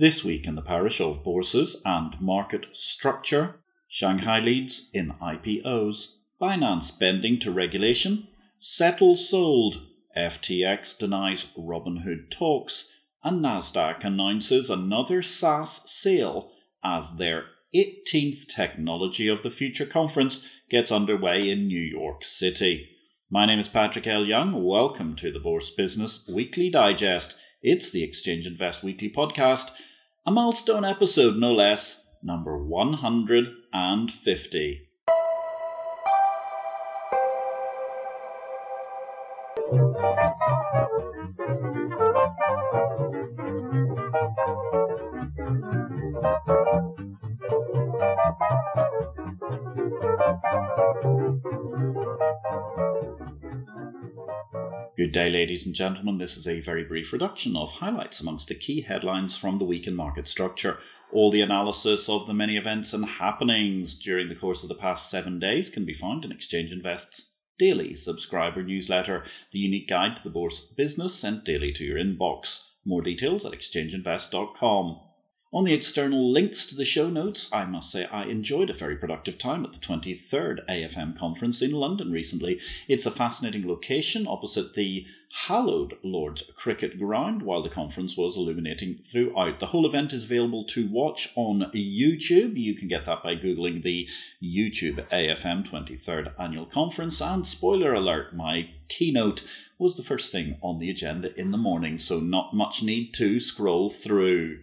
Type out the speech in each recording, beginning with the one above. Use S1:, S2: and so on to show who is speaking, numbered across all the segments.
S1: This week in the parish of bourses and market structure, Shanghai leads in IPOs, Binance bending to regulation, SETL sold, FTX denies Robinhood talks, and Nasdaq announces another SaaS sale as their 18th Technology of the Future conference gets underway in New York City. My name is Patrick L. Young. Welcome to the Bourse Business Weekly Digest. It's the Exchange Invest Weekly podcast a milestone episode, no less, number 150. Good day, ladies and gentlemen. This is a very brief reduction of highlights amongst the key headlines from the week in market structure. All the analysis of the many events and happenings during the course of the past seven days can be found in Exchange Invest's daily subscriber newsletter, the unique guide to the bourse business sent daily to your inbox. More details at exchangeinvest.com. On the external links to the show notes, I must say I enjoyed a very productive time at the 23rd AFM conference in London recently. It's a fascinating location opposite the hallowed Lord's Cricket Ground while the conference was illuminating throughout. The whole event is available to watch on YouTube. You can get that by Googling the YouTube AFM 23rd Annual Conference. And spoiler alert, my keynote was the first thing on the agenda in the morning, so not much need to scroll through.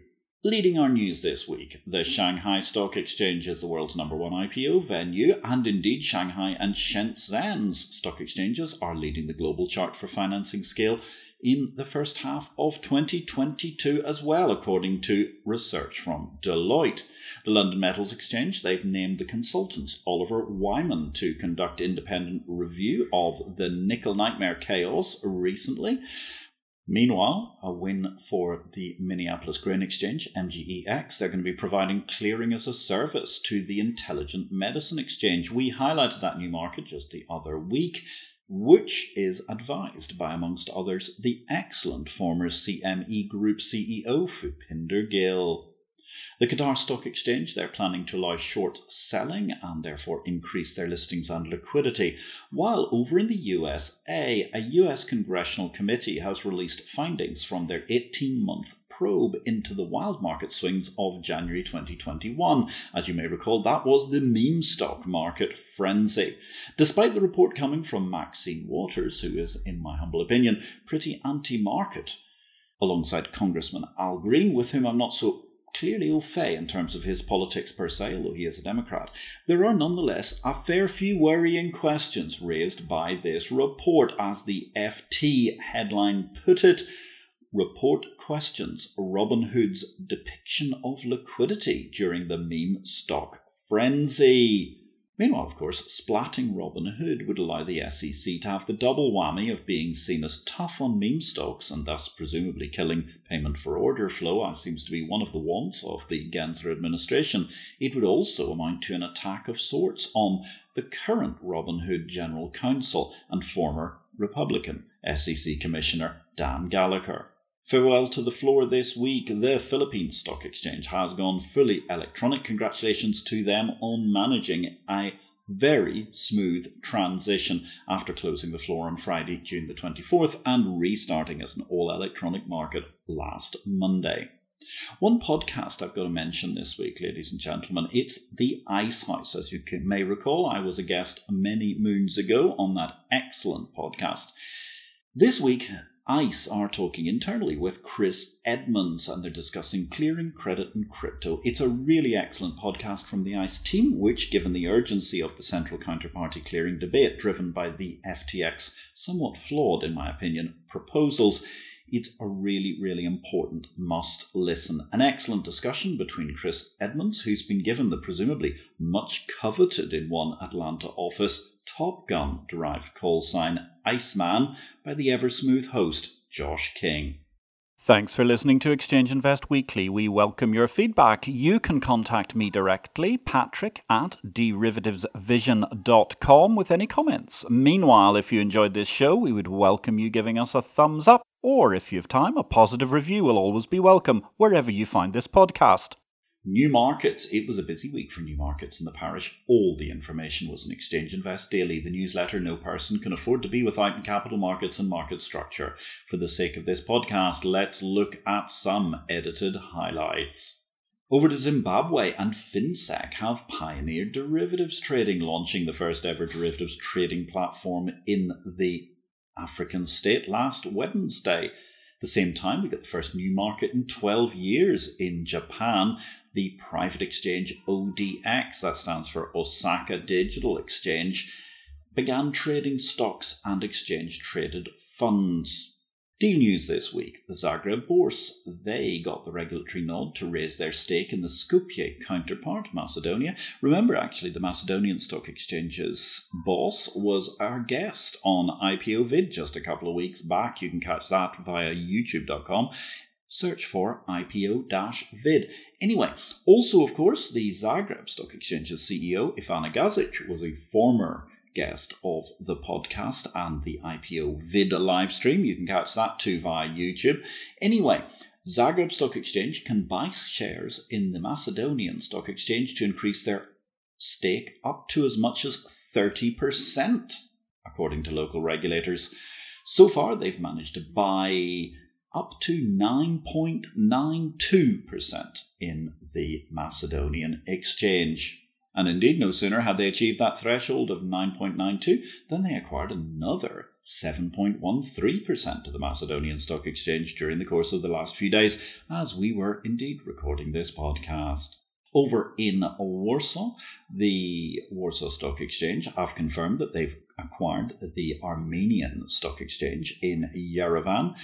S1: Leading our news this week, the Shanghai Stock Exchange is the world's number one IPO venue, and indeed Shanghai and Shenzhen's stock exchanges are leading the global chart for financing scale in the first half of 2022 as well, according to research from Deloitte. The London Metals Exchange, they've named the consultants Oliver Wyman to conduct independent review of the nickel nightmare chaos recently. Meanwhile, a win for the Minneapolis Grain Exchange, MGEX. They're going to be providing clearing as a service to the Intelligent Medicine Exchange. We highlighted that new market just the other week, which is advised by, amongst others, the excellent former CME Group CEO Bhupinder Gill. The Qatar Stock Exchange, they're planning to allow short selling and therefore increase their listings and liquidity. While over in the USA, a US congressional committee has released findings from their 18 month probe into the wild market swings of January 2021. As you may recall, that was the meme stock market frenzy. Despite the report coming from Maxine Waters, who is, in my humble opinion, pretty anti market, alongside Congressman Al Green, with whom I'm not so clearly au fait in terms of his politics per se, although he is a Democrat, there are nonetheless a fair few worrying questions raised by this report. As the FT headline put it, report questions Robinhood's depiction of liquidity during the meme stock frenzy. Meanwhile, of course, splatting Robinhood would allow the SEC to have the double whammy of being seen as tough on meme stocks and thus presumably killing payment for order flow, as seems to be one of the wants of the Gensler administration. It would also amount to an attack of sorts on the current Robinhood General Counsel and former Republican SEC Commissioner Dan Gallagher. Farewell to the floor this week. The Philippine Stock Exchange has gone fully electronic. Congratulations to them on managing a very smooth transition after closing the floor on Friday, June the 24th, and restarting as an all electronic market last Monday. One podcast I've got to mention this week, ladies and gentlemen, it's The Ice House. As you may recall, I was a guest many moons ago on that excellent podcast. This week, ICE are talking internally with Chris Edmonds and they're discussing clearing, credit, and crypto. It's a really excellent podcast from the ICE team, which, given the urgency of the central counterparty clearing debate driven by the FTX, somewhat flawed, in my opinion, proposals, it's a really, really important must listen. An excellent discussion between Chris Edmonds, who's been given the presumably much coveted in one Atlanta office Top Gun derived call sign Iceman by the ever smooth host Josh King.
S2: Thanks for listening to Exchange Invest Weekly. We welcome your feedback. You can contact me directly, patrick at derivativesvision.com, with any comments. Meanwhile, if you enjoyed this show, we would welcome you giving us a thumbs up Or if you have time, a positive review will always be welcome wherever you find this podcast.
S1: New Markets. It was a busy week for New Markets in the parish. All the information was in Exchange Invest Daily, the newsletter no person can afford to be without in capital markets and market structure. For the sake of this podcast, let's look at some edited highlights. Over to Zimbabwe and FinSec have pioneered derivatives trading, launching the first ever derivatives trading platform in the African state last Wednesday the same time, we got the first new market in 12 years in Japan, the private exchange ODX, that stands for Osaka Digital Exchange, began trading stocks and exchange traded funds. Deal news this week the Zagreb Bourse. They got the regulatory nod to raise their stake in the Skopje counterpart, Macedonia. Remember, actually, the Macedonian Stock Exchange's boss was our guest on IPO Vid just a couple of weeks back. You can catch that via youtube.com. Search for IPO vid. Anyway, also, of course, the Zagreb Stock Exchange's CEO, Ivana Gazic, was a former guest of the podcast and the IPO vid live stream. You can catch that too via YouTube. Anyway, Zagreb Stock Exchange can buy shares in the Macedonian Stock Exchange to increase their stake up to as much as 30%, according to local regulators. So far, they've managed to buy up to 9.92% in the Macedonian exchange. And indeed, no sooner had they achieved that threshold of 9.92 than they acquired another 7.13% of the Macedonian Stock Exchange during the course of the last few days, as we were indeed recording this podcast. Over in Warsaw, the Warsaw Stock Exchange have confirmed that they've acquired the Armenian Stock Exchange in Yerevan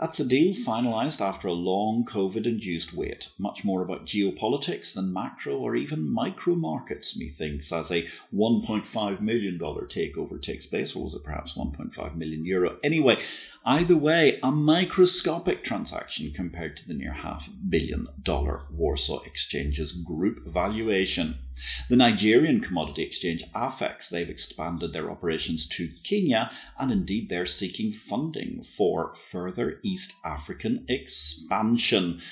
S1: that's a deal finalised after a long COVID induced wait. Much more about geopolitics than macro or even micro markets, methinks, as a $1.5 million takeover takes place, or was it perhaps 1.5 million euro? Anyway, either way, a microscopic transaction compared to the near half billion dollar Warsaw Exchange's group valuation. The Nigerian commodity exchange AFEX, they've expanded their operations to Kenya and indeed they're seeking funding for further East African expansion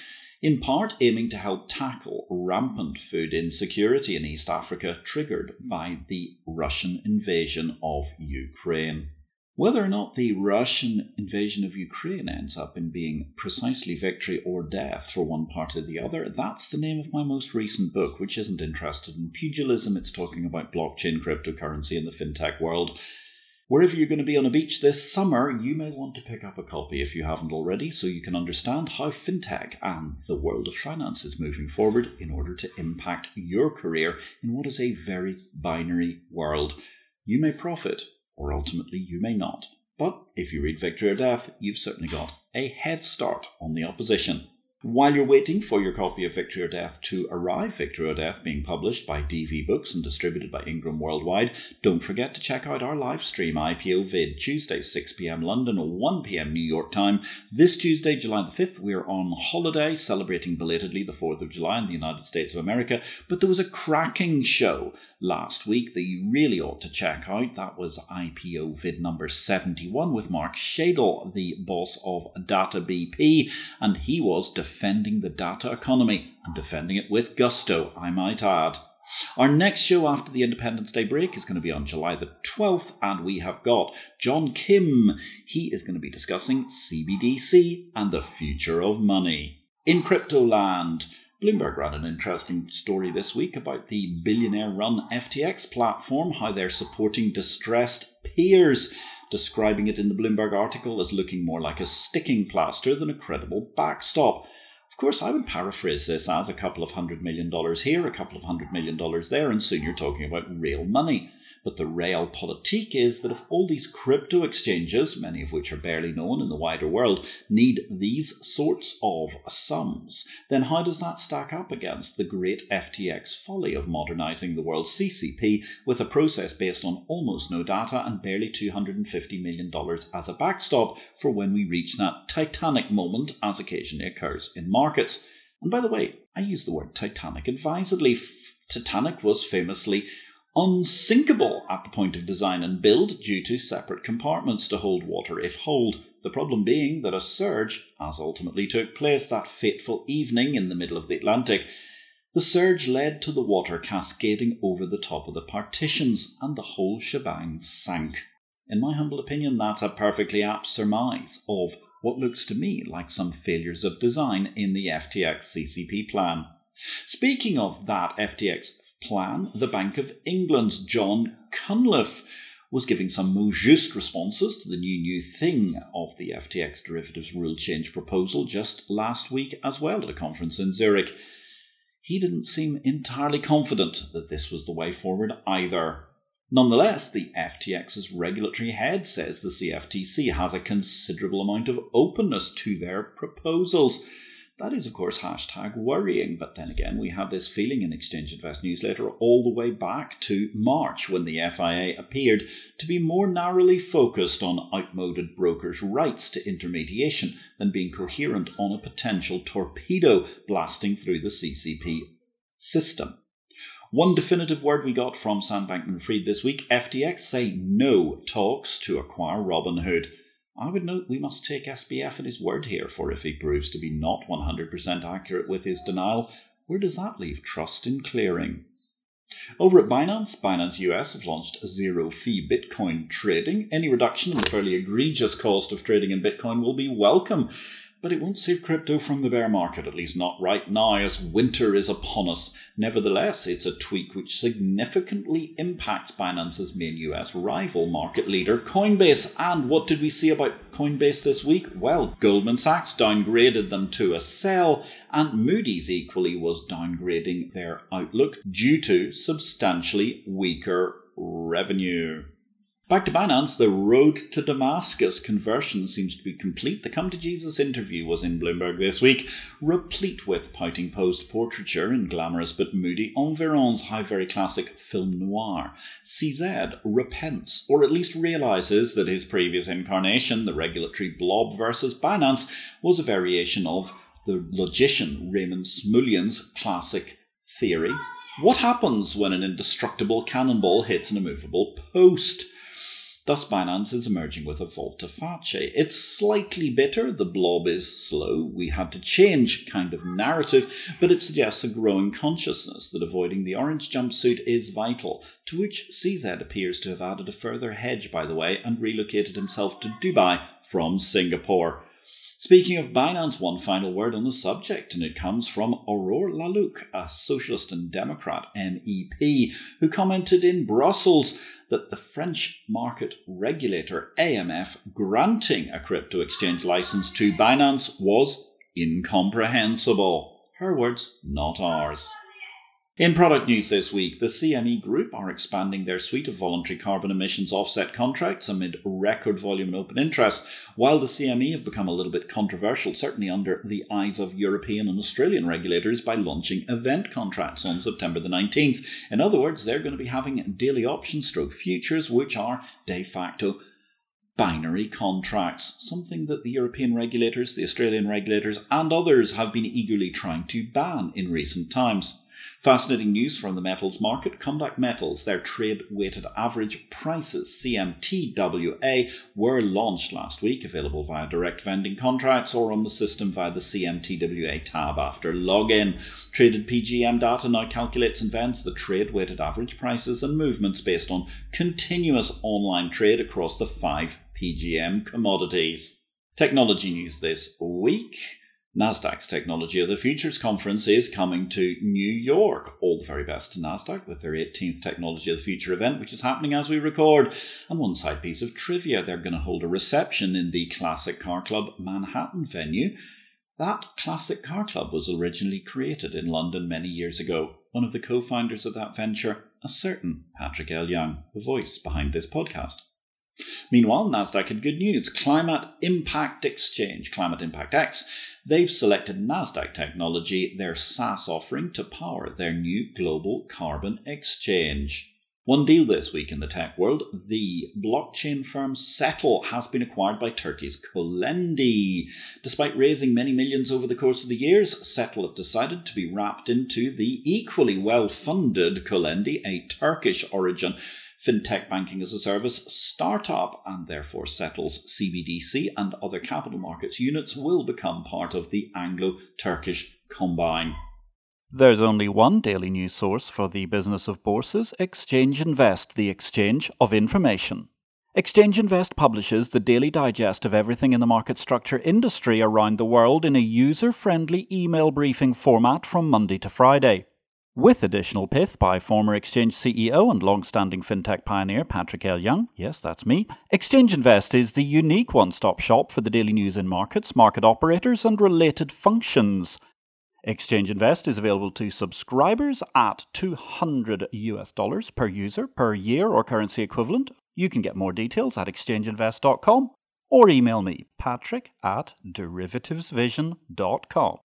S1: in part aiming to help tackle rampant food insecurity in East Africa triggered by the Russian invasion of Ukraine. Whether or not the Russian invasion of Ukraine ends up in being precisely victory or death for one party or the other, that's the name of my most recent book, which isn't interested in pugilism. It's talking about blockchain cryptocurrency in the fintech world. Wherever you're going to be on a beach this summer, you may want to pick up a copy if you haven't already, so you can understand how fintech and the world of finance is moving forward in order to impact your career in what is a very binary world. You may profit or ultimately you may not. But if you read Victory or Death, you've certainly got a head start on the opposition. While you're waiting for your copy of Victory or Death to arrive, Victory or Death being published by DV Books and distributed by Ingram Worldwide, don't forget to check out our live stream IPO vid Tuesday 6pm London or 1pm New York time. This Tuesday, July the 5th, we're on holiday celebrating belatedly the 4th of July in the United States of America, but there was a cracking show last week that you really ought to check out. That was IPO vid number 71 with Mark Shadle, the boss of Data BP, and he was defending the data economy and defending it with gusto, I might add. Our next show after the Independence Day break is going to be on July the 12th, and we have got John Kim. He is going to be discussing CBDC and the future of money. In crypto land, Bloomberg ran an interesting story this week about the billionaire run FTX platform, how they're supporting distressed peers describing it in the Bloomberg article as looking more like a sticking plaster than a credible backstop. Course, I would paraphrase this as a couple of hundred million dollars here, a couple of hundred million dollars there, and soon you're talking about real money. But the real realpolitik is that if all these crypto exchanges, many of which are barely known in the wider world, need these sorts of sums, then how does that stack up against the great FTX folly of modernizing the world's CCP with a process based on almost no data and barely $250 million as a backstop for when we reach that titanic moment, as occasionally occurs in markets? And by the way, I use the word Titanic advisedly. Titanic was famously unsinkable at the point of design and build due to separate compartments to hold water if holed. The problem being that a surge, as ultimately took place that fateful evening in the middle of the Atlantic, the surge led to the water cascading over the top of the partitions, and the whole shebang sank. In my humble opinion, that's a perfectly apt surmise of what looks to me like some failures of design in the FTX CCP plan. Speaking of that FTX plan, the Bank of England's Jon Cunliffe was giving some more just responses to the new new thing of the FTX derivatives rule change proposal just last week as well at a conference in Zurich. He didn't seem entirely confident that this was the way forward either. Nonetheless, the FTX's regulatory head says the CFTC has a considerable amount of openness to their proposals. That is, of course, hashtag worrying. But then again, we have this feeling in Exchange Invest newsletter all the way back to March when the FIA appeared to be more narrowly focused on outmoded brokers' rights to intermediation than being coherent on a potential torpedo blasting through the CCP system. One definitive word we got from Sam Bankman Fried this week FTX say no talks to acquire Robinhood. I would note we must take SBF at his word here, for if he proves to be not 100% accurate with his denial, where does that leave trust in clearing? Over at Binance, Binance US have launched zero fee Bitcoin trading. Any reduction in the fairly egregious cost of trading in Bitcoin will be welcome but it won't save crypto from the bear market, at least not right now, as winter is upon us. Nevertheless, it's a tweak which significantly impacts Binance's main US rival market leader, Coinbase. And what did we see about Coinbase this week? Well, Goldman Sachs downgraded them to a sell, and Moody's equally was downgrading their outlook due to substantially weaker revenue. Back to Binance, the road to Damascus conversion seems to be complete. The Come to Jesus interview was in Bloomberg this week, replete with pouting posed portraiture in glamorous but moody environs, how very classic film noir. CZ repents, or at least realizes that his previous incarnation, the regulatory blob versus Binance, was a variation of the logician Raymond Smullyan's classic theory. What happens when an indestructible cannonball hits an immovable post? Thus, Binance is emerging with a volte face. It's slightly bitter, the blob is slow, we had to change kind of narrative, but it suggests a growing consciousness that avoiding the orange jumpsuit is vital, to which CZ appears to have added a further hedge, by the way, and relocated himself to Dubai from Singapore. Speaking of Binance, one final word on the subject, and it comes from Aurore Lalucq, a socialist and Democrat MEP, who commented in Brussels that the French market regulator AMF granting a crypto exchange license to Binance was incomprehensible. Her words, not ours. In product news this week, the CME Group are expanding their suite of voluntary carbon emissions offset contracts amid record volume and open interest, while the CME have become a little bit controversial, certainly under the eyes of European and Australian regulators, by launching event contracts on September the 19th. In other words, they're going to be having daily option stroke futures, which are de facto binary contracts, something that the European regulators, the Australian regulators, and others have been eagerly trying to ban in recent times. Fascinating news from the metals market. Conduct Metals, their trade weighted average prices, CMTWA, were launched last week, available via direct vending contracts or on the system via the CMTWA tab after login. Traded PGM data now calculates and vends the trade weighted average prices and movements based on continuous online trade across the five PGM commodities. Technology news this week. NASDAQ's Technology of the Futures conference is coming to New York. All the very best to NASDAQ with their 18th Technology of the Future event, which is happening as we record. And one side piece of trivia they're going to hold a reception in the Classic Car Club Manhattan venue. That Classic Car Club was originally created in London many years ago. One of the co founders of that venture, a certain Patrick L. Young, the voice behind this podcast. Meanwhile, NASDAQ had good news. Climate Impact Exchange, Climate Impact X, they've selected NASDAQ Technology, their SaaS offering, to power their new global carbon exchange. One deal this week in the tech world the blockchain firm SETL has been acquired by Turkey's Colendi. Despite raising many millions over the course of the years, SETL have decided to be wrapped into the equally well funded Colendi, a Turkish origin fintech banking as a service startup, and therefore SETL's CBDC and other capital markets units will become part of the Anglo Turkish combine.
S2: There's only one daily news source for the business of bourses Exchange Invest, the exchange of information. Exchange Invest publishes the daily digest of everything in the market structure industry around the world in a user friendly email briefing format from Monday to Friday. With additional pith by former Exchange CEO and long standing fintech pioneer Patrick L. Young, yes, that's me, Exchange Invest is the unique one stop shop for the daily news in markets, market operators, and related functions. Exchange Invest is available to subscribers at 200 US dollars per user per year or currency equivalent. You can get more details at exchangeinvest.com or email me, patrick at derivativesvision.com.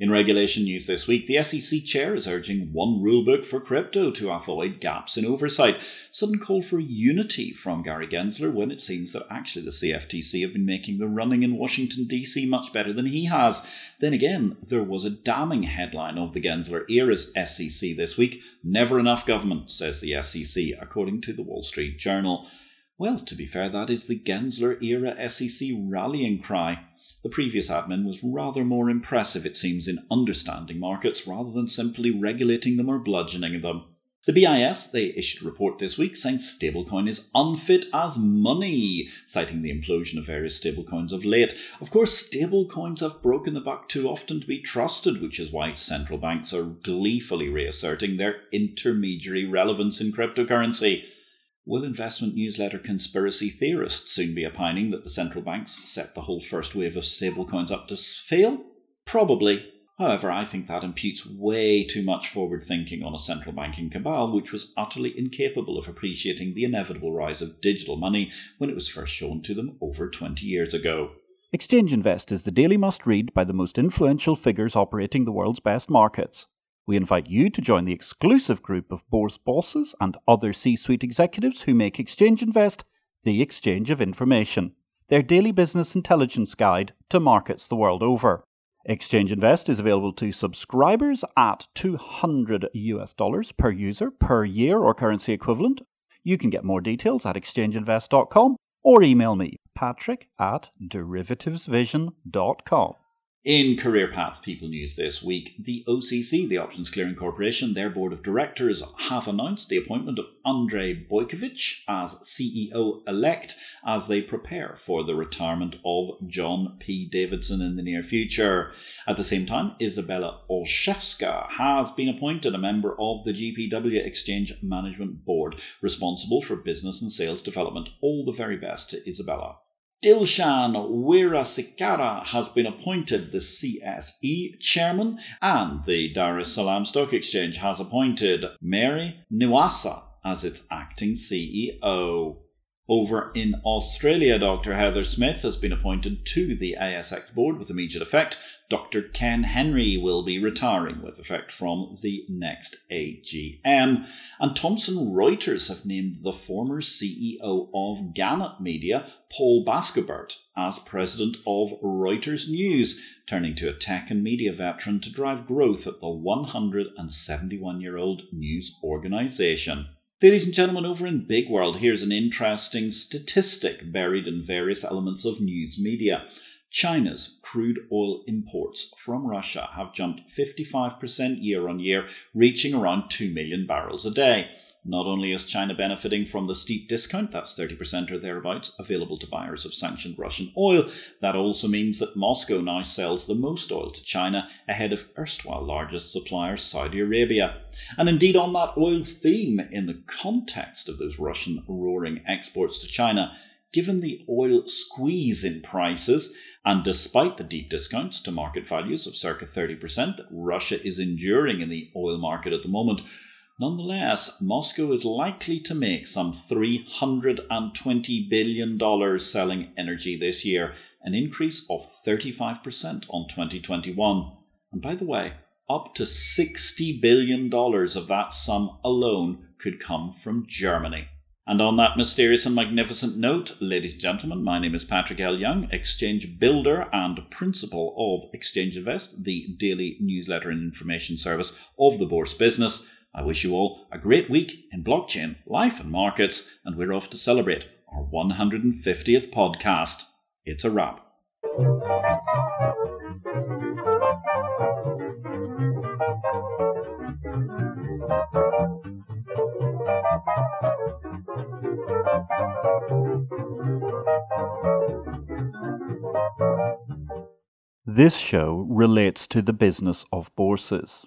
S1: In regulation news this week, the SEC chair is urging one rulebook for crypto to avoid gaps in oversight. Sudden call for unity from Gary Gensler when it seems that actually the CFTC have been making the running in Washington, D.C. much better than he has. Then again, there was a damning headline of the Gensler era's SEC this week Never enough government, says the SEC, according to the Wall Street Journal. Well, to be fair, that is the Gensler era SEC rallying cry. The previous admin was rather more impressive, it seems, in understanding markets rather than simply regulating them or bludgeoning them. The BIS, they issued a report this week saying stablecoin is unfit as money, citing the implosion of various stablecoins of late. Of course, stablecoins have broken the buck too often to be trusted, which is why central banks are gleefully reasserting their intermediary relevance in cryptocurrency. Will investment newsletter conspiracy theorists soon be opining that the central banks set the whole first wave of stablecoins up to fail? Probably. However, I think that imputes way too much forward thinking on a central banking cabal which was utterly incapable of appreciating the inevitable rise of digital money when it was first shown to them over 20 years ago.
S2: Exchange Invest is the daily must read by the most influential figures operating the world's best markets. We invite you to join the exclusive group of bourse bosses and other C suite executives who make Exchange Invest the exchange of information, their daily business intelligence guide to markets the world over. Exchange Invest is available to subscribers at 200 US dollars per user per year or currency equivalent. You can get more details at exchangeinvest.com or email me, patrick at derivativesvision.com.
S1: In Career Paths People News this week, the OCC, the Options Clearing Corporation, their board of directors have announced the appointment of Andrei Boykovich as CEO elect as they prepare for the retirement of John P. Davidson in the near future. At the same time, Isabella Olszewska has been appointed a member of the GPW Exchange Management Board, responsible for business and sales development. All the very best to Isabella. Dilshan Weerasekara has been appointed the CSE chairman, and the Dar es Salaam Stock Exchange has appointed Mary Niwasa as its acting CEO. Over in Australia, Dr. Heather Smith has been appointed to the ASX board with immediate effect. Dr. Ken Henry will be retiring with effect from the next AGM. And Thomson Reuters have named the former CEO of Gannett Media, Paul Bascobert, as president of Reuters News, turning to a tech and media veteran to drive growth at the 171 year old news organisation. Ladies and gentlemen, over in Big World, here's an interesting statistic buried in various elements of news media. China's crude oil imports from Russia have jumped 55% year on year, reaching around 2 million barrels a day. Not only is China benefiting from the steep discount, that's 30% or thereabouts, available to buyers of sanctioned Russian oil, that also means that Moscow now sells the most oil to China ahead of erstwhile largest supplier Saudi Arabia. And indeed, on that oil theme, in the context of those Russian roaring exports to China, given the oil squeeze in prices, and despite the deep discounts to market values of circa 30% that Russia is enduring in the oil market at the moment, Nonetheless, Moscow is likely to make some $320 billion selling energy this year, an increase of 35% on 2021. And by the way, up to $60 billion of that sum alone could come from Germany. And on that mysterious and magnificent note, ladies and gentlemen, my name is Patrick L. Young, exchange builder and principal of Exchange Invest, the daily newsletter and information service of the Bourse business. I wish you all a great week in blockchain, life, and markets, and we're off to celebrate our 150th podcast. It's a wrap.
S2: This show relates to the business of bourses.